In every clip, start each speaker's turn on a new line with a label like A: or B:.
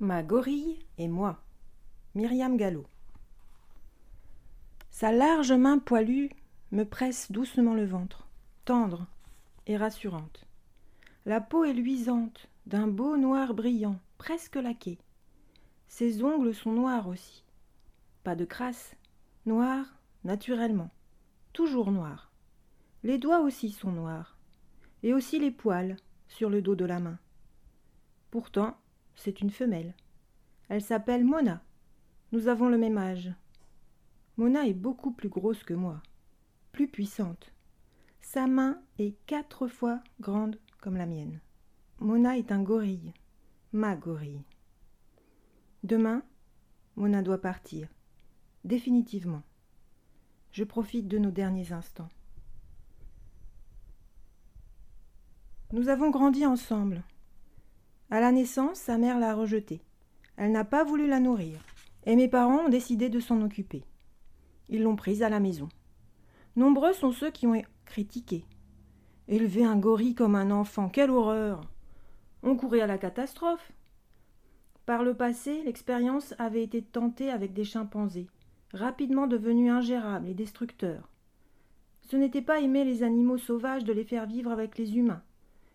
A: Ma gorille et moi. Myriam Gallo. Sa large main poilue me presse doucement le ventre, tendre et rassurante. La peau est luisante, d'un beau noir brillant, presque laqué. Ses ongles sont noirs aussi. Pas de crasse, noirs naturellement, toujours noirs. Les doigts aussi sont noirs, et aussi les poils sur le dos de la main. Pourtant, c'est une femelle. Elle s'appelle Mona. Nous avons le même âge. Mona est beaucoup plus grosse que moi, plus puissante. Sa main est quatre fois grande comme la mienne. Mona est un gorille, ma gorille. Demain, Mona doit partir, définitivement. Je profite de nos derniers instants. Nous avons grandi ensemble. À la naissance, sa mère l'a rejetée. Elle n'a pas voulu la nourrir, et mes parents ont décidé de s'en occuper. Ils l'ont prise à la maison. Nombreux sont ceux qui ont critiqué. Élever un gorille comme un enfant, quelle horreur On courait à la catastrophe. Par le passé, l'expérience avait été tentée avec des chimpanzés, rapidement devenus ingérables et destructeurs. Ce n'était pas aimer les animaux sauvages de les faire vivre avec les humains.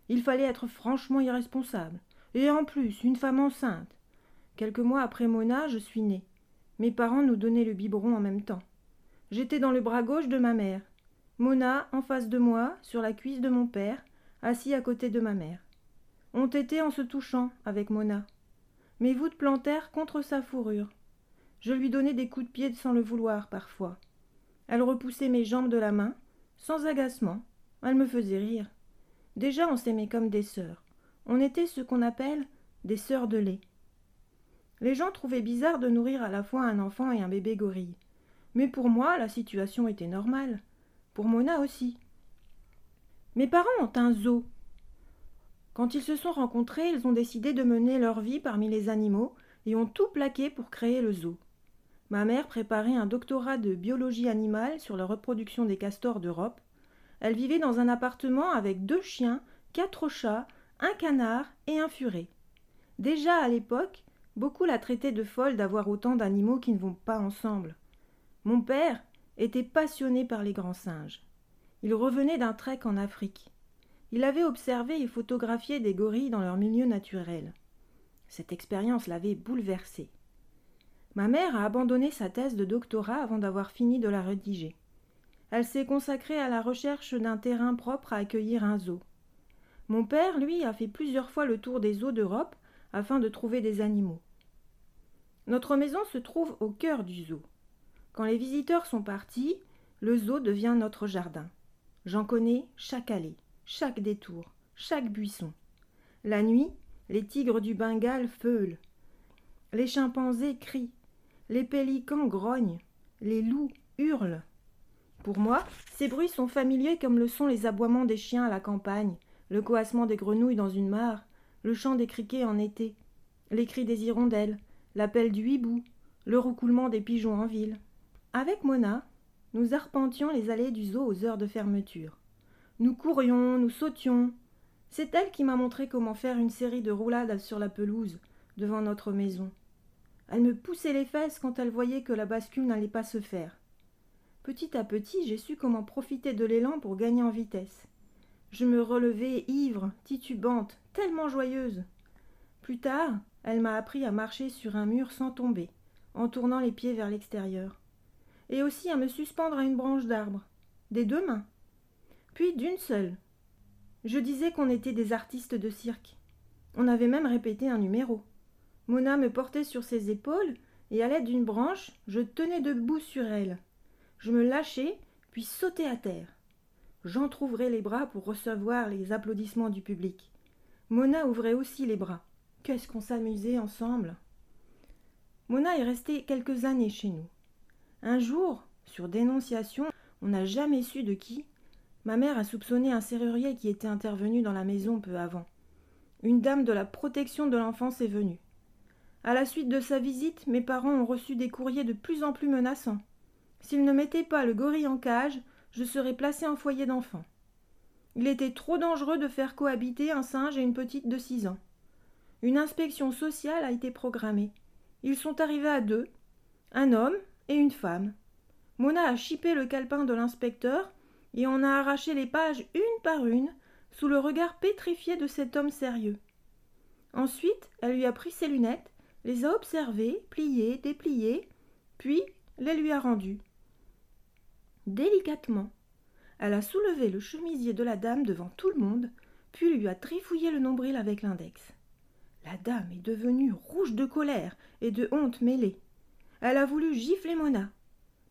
A: Il fallait être franchement irresponsable, et en plus, une femme enceinte. Quelques mois après Mona, je suis née. Mes parents nous donnaient le biberon en même temps. J'étais dans le bras gauche de ma mère. Mona en face de moi, sur la cuisse de mon père, assis à côté de ma mère. On était en se touchant avec Mona. Mes voûtes plantèrent contre sa fourrure. Je lui donnais des coups de pied sans le vouloir parfois. Elle repoussait mes jambes de la main, sans agacement. Elle me faisait rire. Déjà on s'aimait comme des sœurs. On était ce qu'on appelle des sœurs de lait. Les gens trouvaient bizarre de nourrir à la fois un enfant et un bébé gorille. Mais pour moi, la situation était normale. Pour Mona aussi. Mes parents ont un zoo. Quand ils se sont rencontrés, ils ont décidé de mener leur vie parmi les animaux et ont tout plaqué pour créer le zoo. Ma mère préparait un doctorat de biologie animale sur la reproduction des castors d'Europe. Elle vivait dans un appartement avec deux chiens, quatre chats, un canard et un furet. Déjà à l'époque, beaucoup la traitaient de folle d'avoir autant d'animaux qui ne vont pas ensemble. Mon père était passionné par les grands singes. Il revenait d'un trek en Afrique. Il avait observé et photographié des gorilles dans leur milieu naturel. Cette expérience l'avait bouleversé. Ma mère a abandonné sa thèse de doctorat avant d'avoir fini de la rédiger. Elle s'est consacrée à la recherche d'un terrain propre à accueillir un zoo. Mon père, lui, a fait plusieurs fois le tour des eaux d'Europe afin de trouver des animaux. Notre maison se trouve au cœur du zoo. Quand les visiteurs sont partis, le zoo devient notre jardin. J'en connais chaque allée, chaque détour, chaque buisson. La nuit, les tigres du Bengale feulent. Les chimpanzés crient. Les pélicans grognent. Les loups hurlent. Pour moi, ces bruits sont familiers comme le sont les aboiements des chiens à la campagne, le coassement des grenouilles dans une mare, le chant des criquets en été, les cris des hirondelles, l'appel du hibou, le roucoulement des pigeons en ville. Avec Mona, nous arpentions les allées du zoo aux heures de fermeture. Nous courions, nous sautions. C'est elle qui m'a montré comment faire une série de roulades sur la pelouse, devant notre maison. Elle me poussait les fesses quand elle voyait que la bascule n'allait pas se faire. Petit à petit, j'ai su comment profiter de l'élan pour gagner en vitesse. Je me relevais ivre, titubante, tellement joyeuse. Plus tard, elle m'a appris à marcher sur un mur sans tomber, en tournant les pieds vers l'extérieur, et aussi à me suspendre à une branche d'arbre, des deux mains, puis d'une seule. Je disais qu'on était des artistes de cirque. On avait même répété un numéro. Mona me portait sur ses épaules, et à l'aide d'une branche, je tenais debout sur elle. Je me lâchais, puis sautais à terre j'entr'ouvrais les bras pour recevoir les applaudissements du public. Mona ouvrait aussi les bras. Qu'est-ce qu'on s'amusait ensemble Mona est restée quelques années chez nous. Un jour, sur dénonciation, on n'a jamais su de qui, ma mère a soupçonné un serrurier qui était intervenu dans la maison peu avant. Une dame de la protection de l'enfance est venue. À la suite de sa visite, mes parents ont reçu des courriers de plus en plus menaçants. S'ils ne mettaient pas le gorille en cage, je serais placé en foyer d'enfants. Il était trop dangereux de faire cohabiter un singe et une petite de six ans. Une inspection sociale a été programmée. Ils sont arrivés à deux, un homme et une femme. Mona a chippé le calepin de l'inspecteur et en a arraché les pages une par une sous le regard pétrifié de cet homme sérieux. Ensuite, elle lui a pris ses lunettes, les a observées, pliées, dépliées, puis les lui a rendues. Délicatement, elle a soulevé le chemisier de la dame devant tout le monde, puis lui a trifouillé le nombril avec l'index. La dame est devenue rouge de colère et de honte mêlée. Elle a voulu gifler Mona,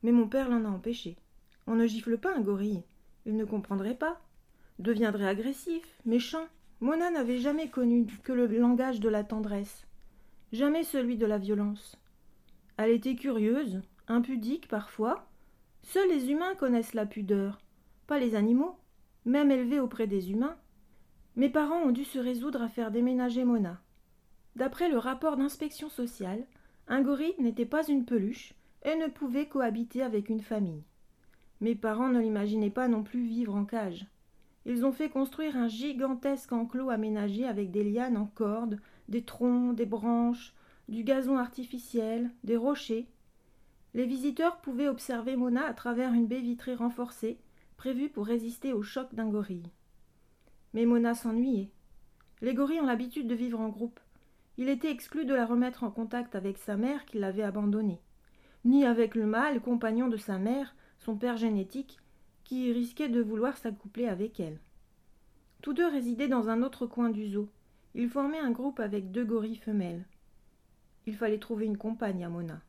A: mais mon père l'en a empêché. On ne gifle pas un gorille. Il ne comprendrait pas. Deviendrait agressif, méchant. Mona n'avait jamais connu que le langage de la tendresse, jamais celui de la violence. Elle était curieuse, impudique parfois. Seuls les humains connaissent la pudeur, pas les animaux, même élevés auprès des humains. Mes parents ont dû se résoudre à faire déménager Mona. D'après le rapport d'inspection sociale, un gorille n'était pas une peluche et ne pouvait cohabiter avec une famille. Mes parents ne l'imaginaient pas non plus vivre en cage. Ils ont fait construire un gigantesque enclos aménagé avec des lianes en corde, des troncs, des branches, du gazon artificiel, des rochers. Les visiteurs pouvaient observer Mona à travers une baie vitrée renforcée, prévue pour résister au choc d'un gorille. Mais Mona s'ennuyait. Les gorilles ont l'habitude de vivre en groupe. Il était exclu de la remettre en contact avec sa mère qui l'avait abandonnée, ni avec le mâle compagnon de sa mère, son père génétique, qui risquait de vouloir s'accoupler avec elle. Tous deux résidaient dans un autre coin du zoo. Ils formaient un groupe avec deux gorilles femelles. Il fallait trouver une compagne à Mona.